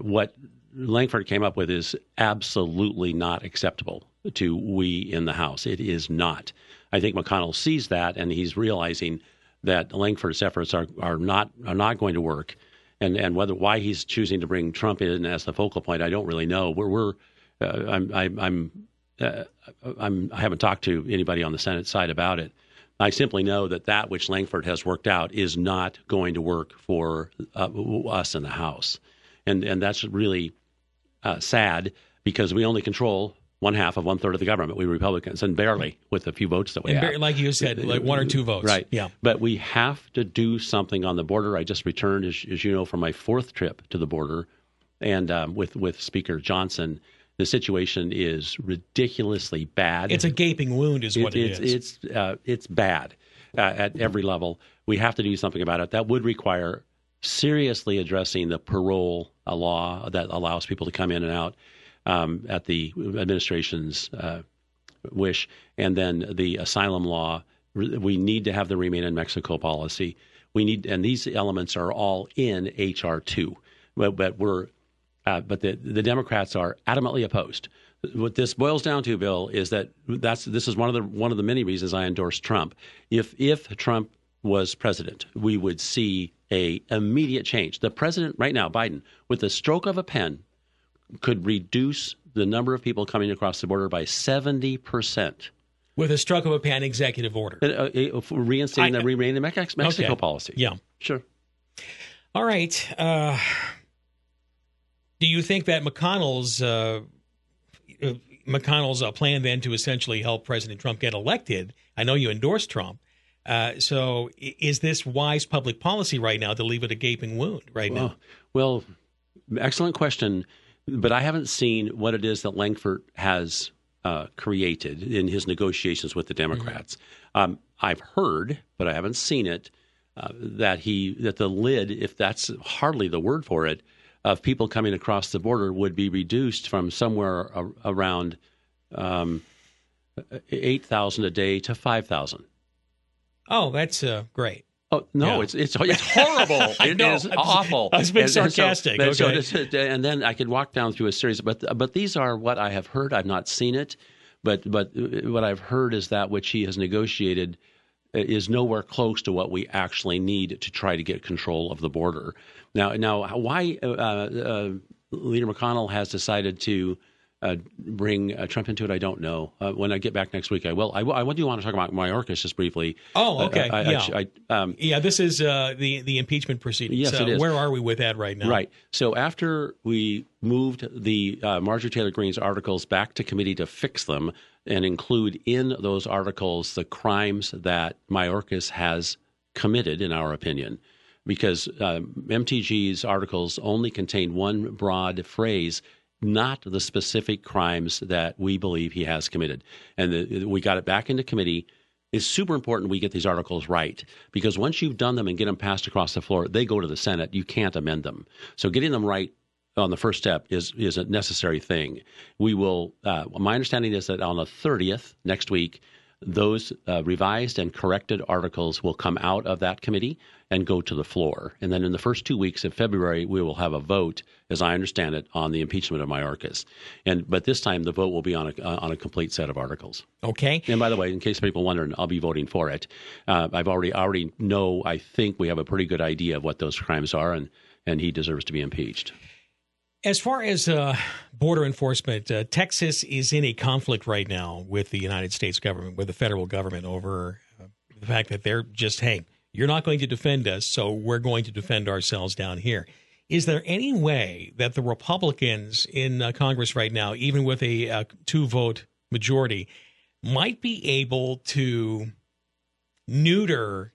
what Lankford came up with is absolutely not acceptable to we in the House. It is not. I think McConnell sees that and he's realizing that Lankford's efforts are, are not are not going to work. And and whether why he's choosing to bring Trump in as the focal point, I don't really know. We're, we're uh, I'm I, I'm uh, I'm I haven't talked to anybody on the Senate side about it. I simply know that that which Langford has worked out is not going to work for uh, us in the House, and and that's really uh, sad because we only control one half of one third of the government, we Republicans, and barely with a few votes that we And like you said, like one or two votes. Right. Yeah. But we have to do something on the border. I just returned, as, as you know, from my fourth trip to the border, and um, with with Speaker Johnson, the situation is ridiculously bad. It's a gaping wound, is what it it's, is. It's uh, it's bad uh, at every level. We have to do something about it. That would require seriously addressing the parole uh, law that allows people to come in and out um, at the administration's uh, wish, and then the asylum law. We need to have the remain in Mexico policy. We need, and these elements are all in HR two, but, but we're, uh, but the the Democrats are adamantly opposed. What this boils down to, Bill, is that that's this is one of the one of the many reasons I endorsed Trump. If if Trump was president, we would see a immediate change. The president right now, Biden, with the stroke of a pen, could reduce the number of people coming across the border by seventy percent. With a stroke of a pen executive order. Uh, uh, reinstating the remain in Mexico Okay. policy. Yeah. Sure. All right. Uh, do you think that McConnell's uh, uh, McConnell's uh, plan then to essentially help President Trump get elected? I know you endorse Trump. Uh, so is this wise public policy right now to leave it a gaping wound right now? Well, well, excellent question, but I haven't seen what it is that Lankford has uh, created in his negotiations with the Democrats. Um, I've heard, but I haven't seen it, uh, that he that the lid, if that's hardly the word for it, of people coming across the border would be reduced from somewhere a- around um, eight thousand a day to five thousand. Oh, that's uh, great. Oh no, Yeah. it's it's it's horrible. I It know. is awful. I was being And- so- sarcastic. and so Okay. this- and then I could walk down through a series, but but these are what I have heard. I've not seen it, but but what I've heard is that which he has negotiated is nowhere close to what we actually need to try to get control of the border. Now, now, why uh, uh, Leader McConnell has decided to uh, bring uh, Trump into it, I don't know. Uh, when I get back next week, I will. I, I do want to talk about Mayorkas just briefly. Oh, okay. Uh, I, yeah. I, I, um, yeah, this is uh, the the impeachment proceedings. Yes, it is. Where are we with that right now? Right. So after we moved the uh, Marjorie Taylor Greene's articles back to committee to fix them and include in those articles the crimes that Mayorkas has committed, in our opinion, because uh, MTG's articles only contain one broad phrase. Not the specific crimes that we believe he has committed. And the, we got it back into committee it's super important we get these articles right because once you've done them and get them passed across the floor, they go to the Senate. You can't amend them. So getting them right on the first step is is a necessary thing. We will. Uh, my understanding is that on the thirtieth next week, those uh, revised and corrected articles will come out of that committee and go to the floor. And then in the first two weeks of February, we will have a vote, as I understand it, on the impeachment of Mayorkas. And but this time the vote will be on a uh, on a complete set of articles. Okay. And by the way, in case people wondering, I'll be voting for it. Uh, I've already already know. I think we have a pretty good idea of what those crimes are, and and he deserves to be impeached. As far as uh, border enforcement, uh, Texas is in a conflict right now with the United States government, with the federal government, over uh, the fact that they're just, hey, you're not going to defend us, so we're going to defend ourselves down here. Is there any way that the Republicans in uh, Congress right now, even with a uh, two vote majority, might be able to neuter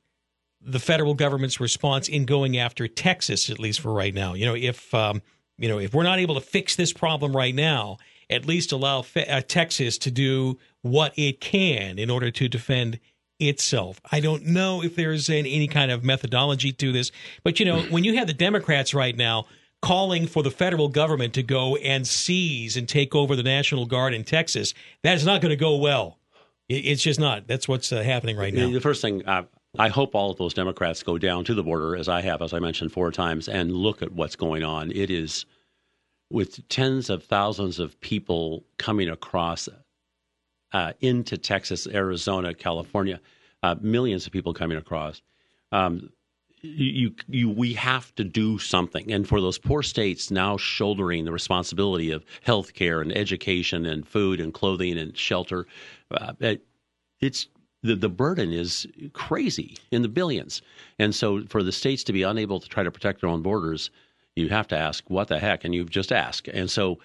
the federal government's response in going after Texas, at least for right now. You know, if um, you know if we're not able to fix this problem right now, at least allow fe- uh, Texas to do what it can in order to defend itself. I don't know if there's an, any kind of methodology to this, but you know, when you have the Democrats right now calling for the federal government to go and seize and take over the National Guard in Texas, that is not going to go well. It- It's just not. That's what's uh, happening right now. The first thing, uh, I hope all of those Democrats go down to the border, as I have, as I mentioned four times, and look at what's going on. It is with tens of thousands of people coming across uh, into Texas, Arizona, California, uh, millions of people coming across. Um, you, you, we have to do something. And for those poor states now shouldering the responsibility of health care and education and food and clothing and shelter, uh, it, it's the, the burden is crazy in the billions. And so for the states to be unable to try to protect their own borders, you have to ask, what the heck? And you've just asked. And so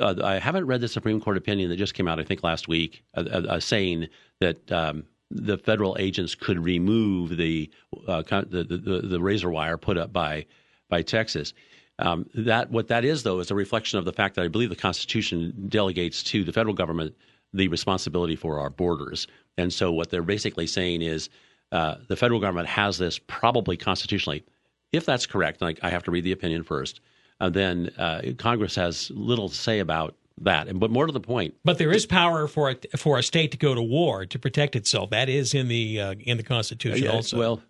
uh, I haven't read the Supreme Court opinion that just came out, I think, last week, uh, uh, uh saying that um, the federal agents could remove the, uh, the, the, the razor wire put up by by Texas. Um, that what that is, though, is a reflection of the fact that I believe the Constitution delegates to the federal government the responsibility for our borders. And so, what they're basically saying is uh, the federal government has this probably constitutionally. If that's correct, like I have to read the opinion first, uh, then uh, Congress has little to say about that. And but more to the point, but there is power for a, for a state to go to war to protect itself. That is in the uh, in the Constitution also. Well,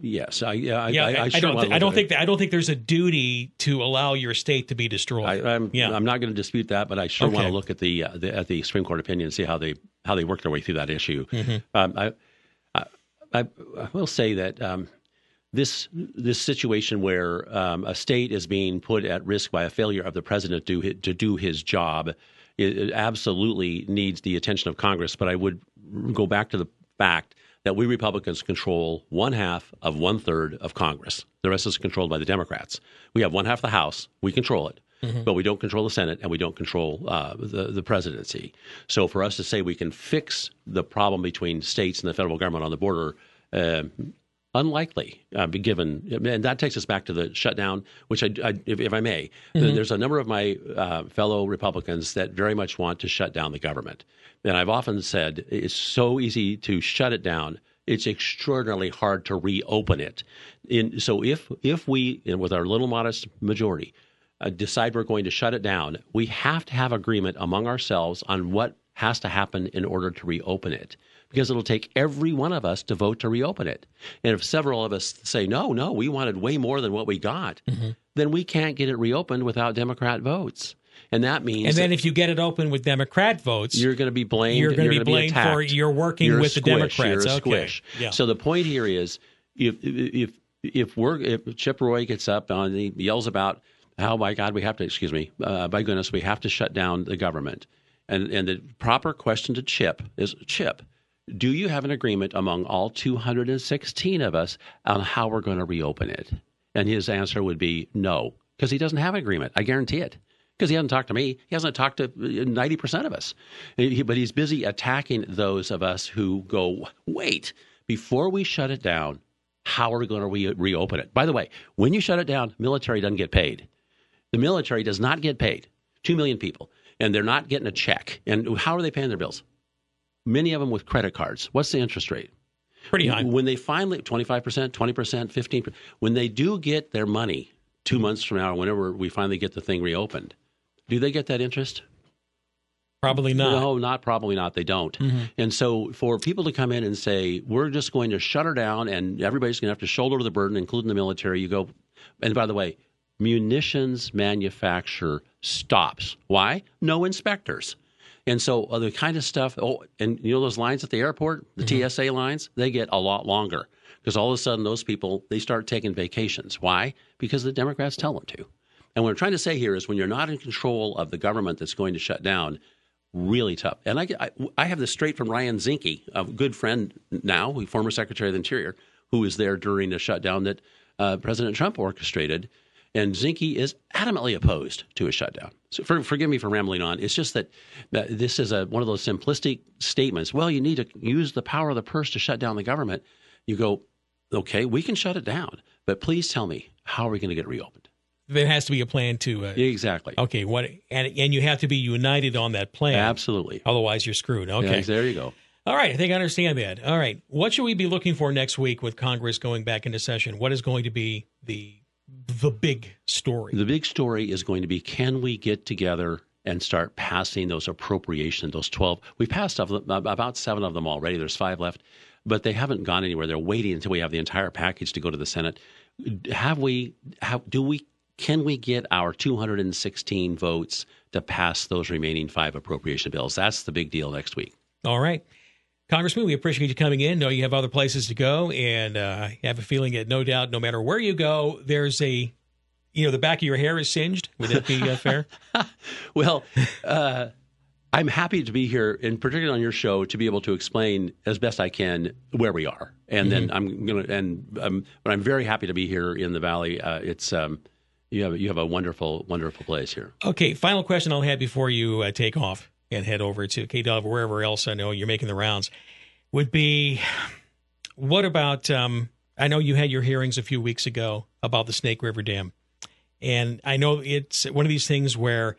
Yes, I, I, yeah, I, I, I don't. Th- I don't think. That, I don't think there's a duty to allow your state to be destroyed. I, am yeah. I'm not going to dispute that, but I sure okay. want to look at the, uh, the, at the Supreme Court opinion and see how they how they work their way through that issue. Mm-hmm. Um, I, I, will say that um, this this situation where um, a state is being put at risk by a failure of the president to to do his job, it, it absolutely needs the attention of Congress. But I would go back to the fact that we Republicans control one half of one third of Congress. The rest is controlled by the Democrats. We have one half of the House. We control it. Mm-hmm. But we don't control the Senate and we don't control uh, the, the presidency. So for us to say we can fix the problem between states and the federal government on the border, uh, unlikely, uh, given, and that takes us back to the shutdown, which I, I if, if, I may, mm-hmm. there's a number of my uh, fellow Republicans that very much want to shut down the government. And I've often said it's so easy to shut it down. It's extraordinarily hard to reopen it. In, so if if we, with our little modest majority, uh, decide we're going to shut it down, we have to have agreement among ourselves on what has to happen in order to reopen it. Because it'll take every one of us to vote to reopen it. And if several of us say, no, no, we wanted way more than what we got, mm-hmm. then we can't get it reopened without Democrat votes and that means. And then if you get it open with Democrat votes, you're going to be blamed. You're going to be blamed be for you're working you're with squish, the Democrats. Okay. squish. Yeah. So the point here is, if if if we're if Chip Roy gets up and he yells about how by God we have to excuse me uh, by goodness we have to shut down the government, and and the proper question to Chip is Chip. Do you have an agreement among all 216 of us on how we're going to reopen it? And his answer would be no, because he doesn't have an agreement. I guarantee it because he hasn't talked to me. He hasn't talked to uh, 90% of us. But he's busy attacking those of us who go, wait, before we shut it down, how are we going to re- reopen it? By the way, when you shut it down, military doesn't get paid. The military does not get paid. Two million people, and they're not getting a check. And how are they paying their bills? Many of them with credit cards. What's the interest rate? Pretty high. When they finally, 25%, 20%, 15%, when they do get their money two months from now, whenever we finally get the thing reopened, do they get that interest? Probably not. No, not probably not. They don't. Mm-hmm. And so for people to come in and say, we're just going to shut her down and everybody's going to have to shoulder the burden, including the military, you go, and by the way, munitions manufacture stops. Why? No inspectors. And so uh, the kind of stuff, oh, and you know those lines at the airport, the mm-hmm. TSA lines, they get a lot longer because all of a sudden those people, they start taking vacations. Why? Because the Democrats tell them to. And what I'm trying to say here is when you're not in control of the government that's going to shut down, really tough. And I, I, I have this straight from Ryan Zinke, a good friend now, former Secretary of the Interior, who was there during the shutdown that uh, President Trump orchestrated. And Zinke is adamantly opposed to a shutdown. So for, forgive me for rambling on. It's just that uh, this is a, one of those simplistic statements. Well, you need to use the power of the purse to shut down the government. You go, okay, we can shut it down, but please tell me how are we going to get reopened? there has to be a plan to uh, exactly. Okay, what and and you have to be united on that plan. Absolutely. Otherwise, you're screwed. Okay, yeah, there you go. All right, I think I understand that. All right, what should we be looking for next week with Congress going back into session? What is going to be the the big story? The big story is going to be: Can we get together and start passing those appropriations? Those twelve. We've passed about seven of them already. There's five left, but they haven't gone anywhere. They're waiting until we have the entire package to go to the Senate. Have we? Have, do we can we get our 216 votes to pass those remaining five appropriation bills? That's the big deal next week. All right. Congressman, we appreciate you coming in. Know you have other places to go, and uh, have a feeling that no doubt, no matter where you go, there's a, you know, the back of your hair is singed. Would that be uh, fair? well, uh, I'm happy to be here, and particularly on your show, to be able to explain as best I can where we are, and mm-hmm. then I'm gonna, and um, but I'm very happy to be here in the valley. Uh, it's um, you have you have a wonderful wonderful place here. Okay, final question I'll have before you uh, take off and head over to KW or wherever else I know you're making the rounds would be what about um, I know you had your hearings a few weeks ago about the Snake River Dam. And I know it's one of these things where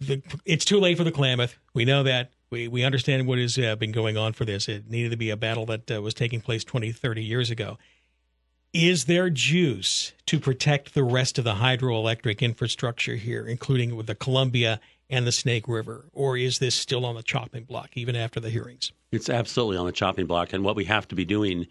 the, it's too late for the Klamath. We know that. We, we understand what has uh, been going on for this. It needed to be a battle that uh, was taking place 20, 30 years ago. Is there juice to protect the rest of the hydroelectric infrastructure here, including with the Columbia and the Snake River? Or is this still on the chopping block, even after the hearings? It's absolutely on the chopping block. And what we have to be doing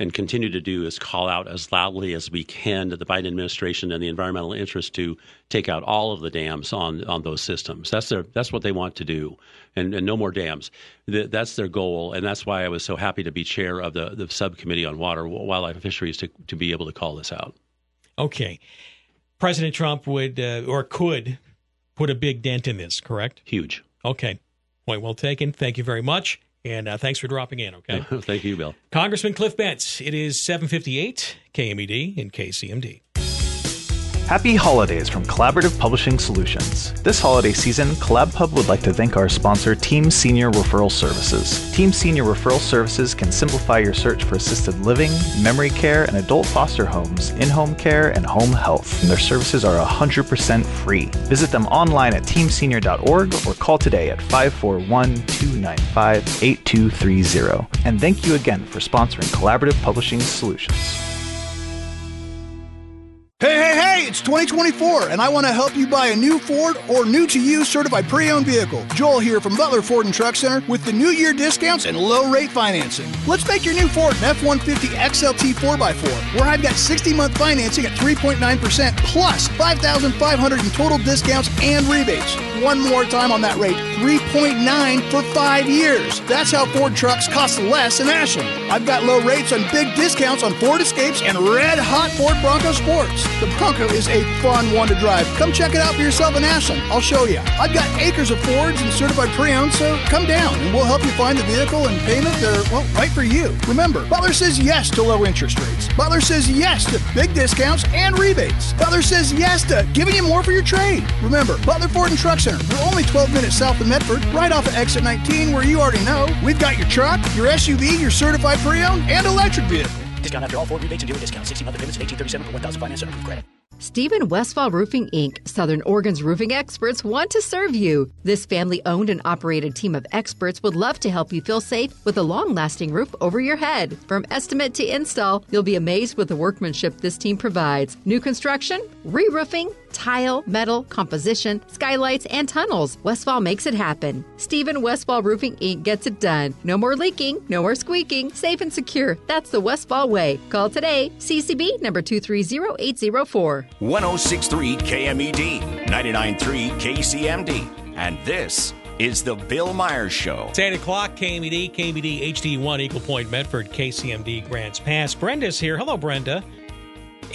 and continue to do is call out as loudly as we can to the Biden administration and the environmental interest to take out all of the dams on, on those systems. That's their that's what they want to do, and, and no more dams. that's their goal, and that's why I was so happy to be chair of the, the subcommittee on water, wildlife, and fisheries to to be able to call this out. Okay, President Trump would uh, or could put a big dent in this, correct? Huge. Okay, point well taken. Thank you very much. And uh, thanks for dropping in, okay? Thank you, Bill. Congressman Cliff Bentz, it is 758 KMED in KCMD. Happy holidays from Collaborative Publishing Solutions. This holiday season, CollabPub would like to thank our sponsor, Team Senior Referral Services. Team Senior Referral Services can simplify your search for assisted living, memory care, and adult foster homes, in home care, and home health. And their services are 100% free. Visit them online at teamsenior.org or call today at 541 295 8230. And thank you again for sponsoring Collaborative Publishing Solutions. Hey, hey, hey, it's 2024, and I want to help you buy a new Ford or new to you certified pre owned vehicle. Joel here from Butler Ford and Truck Center with the new year discounts and low rate financing. Let's make your new Ford an F 150 XLT 4x4, where I've got 60 month financing at 3.9% plus 5500 in total discounts and rebates. One more time on that rate 3.9 for five years. That's how Ford trucks cost less in Ashland. I've got low rates on big discounts on Ford Escapes and red hot Ford Bronco Sports. The Bronco is a fun one to drive. Come check it out for yourself in Ashland. I'll show you. I've got acres of Fords and certified pre-owned, so come down and we'll help you find the vehicle and payment that are, well, right for you. Remember, Butler says yes to low interest rates. Butler says yes to big discounts and rebates. Butler says yes to giving you more for your trade. Remember, Butler Ford and Truck Center. We're only 12 minutes south of Medford, right off of exit 19, where you already know. We've got your truck, your SUV, your certified pre-owned, and electric vehicle. Discount after all four rebates and dealer discounts. 60 monthly payments at 1837 for 1000 finance and approved credit. Stephen Westfall Roofing Inc., Southern Oregon's roofing experts, want to serve you. This family owned and operated team of experts would love to help you feel safe with a long lasting roof over your head. From estimate to install, you'll be amazed with the workmanship this team provides. New construction, re roofing, tile, metal, composition, skylights, and tunnels. Westfall makes it happen. Stephen Westfall Roofing Inc. gets it done. No more leaking, no more squeaking, safe and secure. That's the Westfall way. Call today, CCB number 230804. 1063 KMED, 993 KCMD, and this is the Bill Meyer's Show. It's 8 o'clock, KMED, KMED HD1, Eagle Point, Medford, KCMD, Grants Pass. Brenda's here. Hello, Brenda.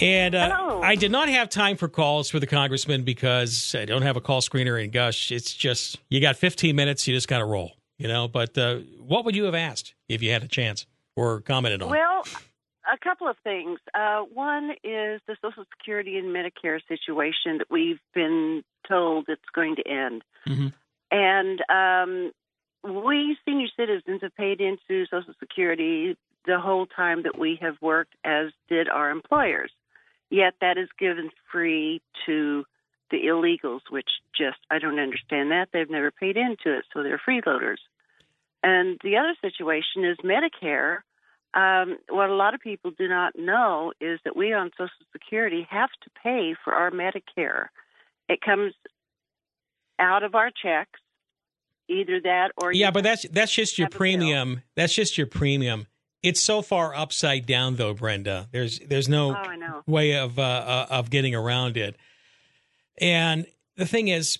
And uh, I did not have time for calls for the congressman because I don't have a call screener. And gosh, it's just you got 15 minutes, you just got to roll, you know. But uh, what would you have asked if you had a chance or commented on? Well, a couple of things. Uh, one is the Social Security and Medicare situation that we've been told it's going to end. Mm-hmm. And um, we senior citizens have paid into Social Security the whole time that we have worked, as did our employers. Yet that is given free to the illegals, which just, I don't understand that. They've never paid into it, so they're freeloaders. And the other situation is Medicare. Um, what a lot of people do not know is that we on Social Security have to pay for our Medicare. It comes out of our checks, either that or yeah, but that's that's just your premium. That's just your premium. It's so far upside down, though, Brenda. There's there's no oh, way of uh, uh, of getting around it. And the thing is,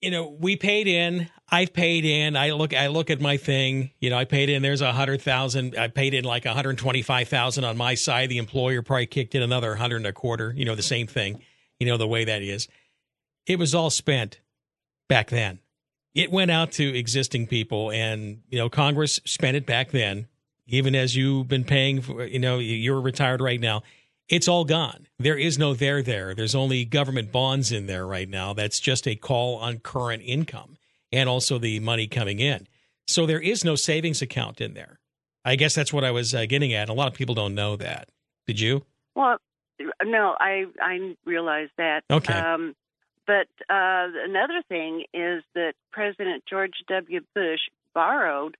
you know, we paid in. I've paid in. I look. I look at my thing. You know, I paid in. There's a hundred thousand. I paid in like a hundred twenty five thousand on my side. The employer probably kicked in another hundred and a quarter. You know, the same thing. You know the way that is. It was all spent back then. It went out to existing people, and you know, Congress spent it back then even as you've been paying for, you know, you're retired right now. It's all gone. There is no there there. There's only government bonds in there right now. That's just a call on current income and also the money coming in. So there is no savings account in there. I guess that's what I was uh, getting at. A lot of people don't know that. Did you? Well, no, I I realize that. Okay. Um, but uh, another thing is that President George W. Bush borrowed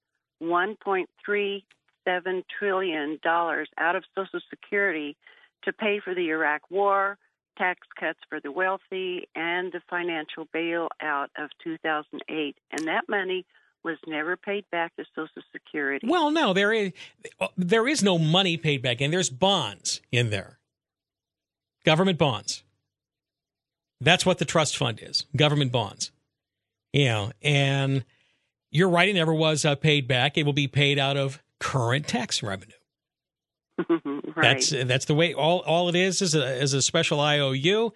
1.37 trillion dollars out of Social Security to pay for the Iraq War, tax cuts for the wealthy, and the financial bailout of 2008. And that money was never paid back to Social Security. Well, no, there is there is no money paid back, and there's bonds in there, government bonds. That's what the trust fund is, government bonds. You know, and you're right; it never was uh, paid back. It will be paid out of current tax revenue. right. That's that's the way. All all it is is a is a special IOU,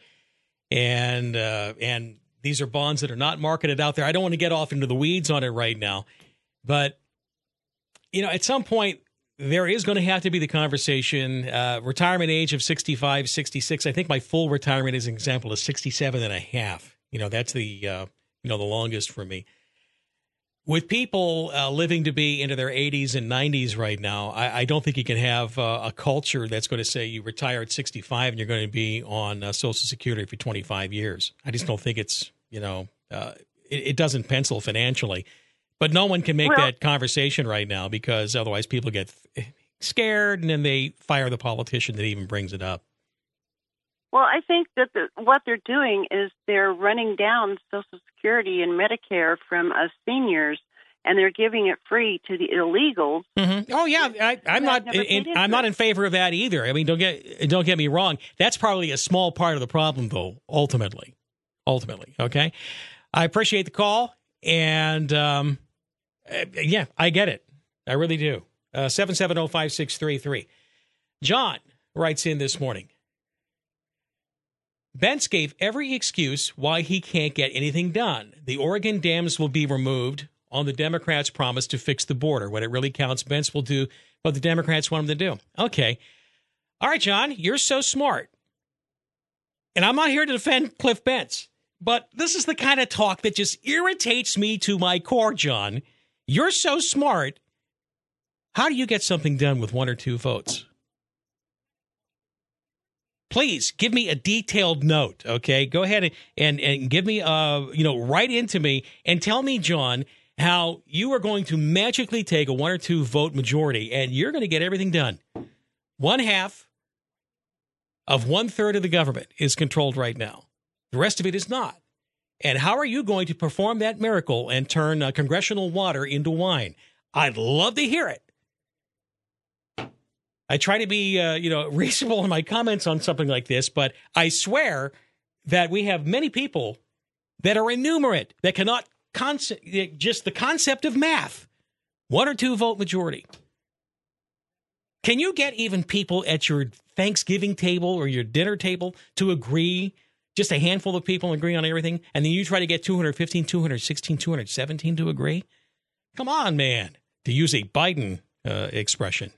and uh, and these are bonds that are not marketed out there. I don't want to get off into the weeds on it right now, but you know, at some point there is going to have to be the conversation. Uh, retirement age of 65, 66. I think my full retirement, as an example, is 67 and a half. You know, that's the uh, you know the longest for me with people uh, living to be into their 80s and 90s right now, I, I don't think you can have uh, a culture that's going to say you retire at 65 and you're going to be on uh, Social Security for 25 years. I just don't think it's, you know, uh, it, it, doesn't pencil financially. But no one can make well, that conversation right now because otherwise people get scared and then they fire the politician that even brings it up. Well, I think that the, what they're doing is they're running down Social Security and Medicare from us seniors, and they're giving it free to the illegals. Mm-hmm. Oh yeah, I, am not. In, I'm not in favor of that either. I mean, don't get don't get me wrong. That's probably a small part of the problem, though. Ultimately, ultimately, okay. I appreciate the call, and um, uh, yeah, I get it. I really do. Uh, seven seven zero five six three three. John writes in this morning. Bentz gave every excuse why he can't get anything done. The Oregon dams will be removed on the Democrats' promise to fix the border. When it really counts, Bentz will do what the Democrats want him to do. Okay. All right, John, you're so smart. And I'm not here to defend Cliff Bentz, but this is the kind of talk that just irritates me to my core, John. You're so smart. How do you get something done with one or two votes? Please give me a detailed note. Okay, go ahead and and, give me uh you know right into me and tell me, John, how you are going to magically take a one or two vote majority and you're going to get everything done. One half of one third of the government is controlled right now. The rest of it is not. And how are you going to perform that miracle and turn uh, congressional water into wine? I'd love to hear it. I try to be, uh, you know, reasonable in my comments on something like this, but I swear that we have many people that are innumerate that cannot concept just the concept of math, one or two vote majority. Can you get even people at your Thanksgiving table or your dinner table to agree? Just a handful of people agree on everything, and then you try to get 215, 216, 217 to agree? Come on, man, to use a Biden uh, expression.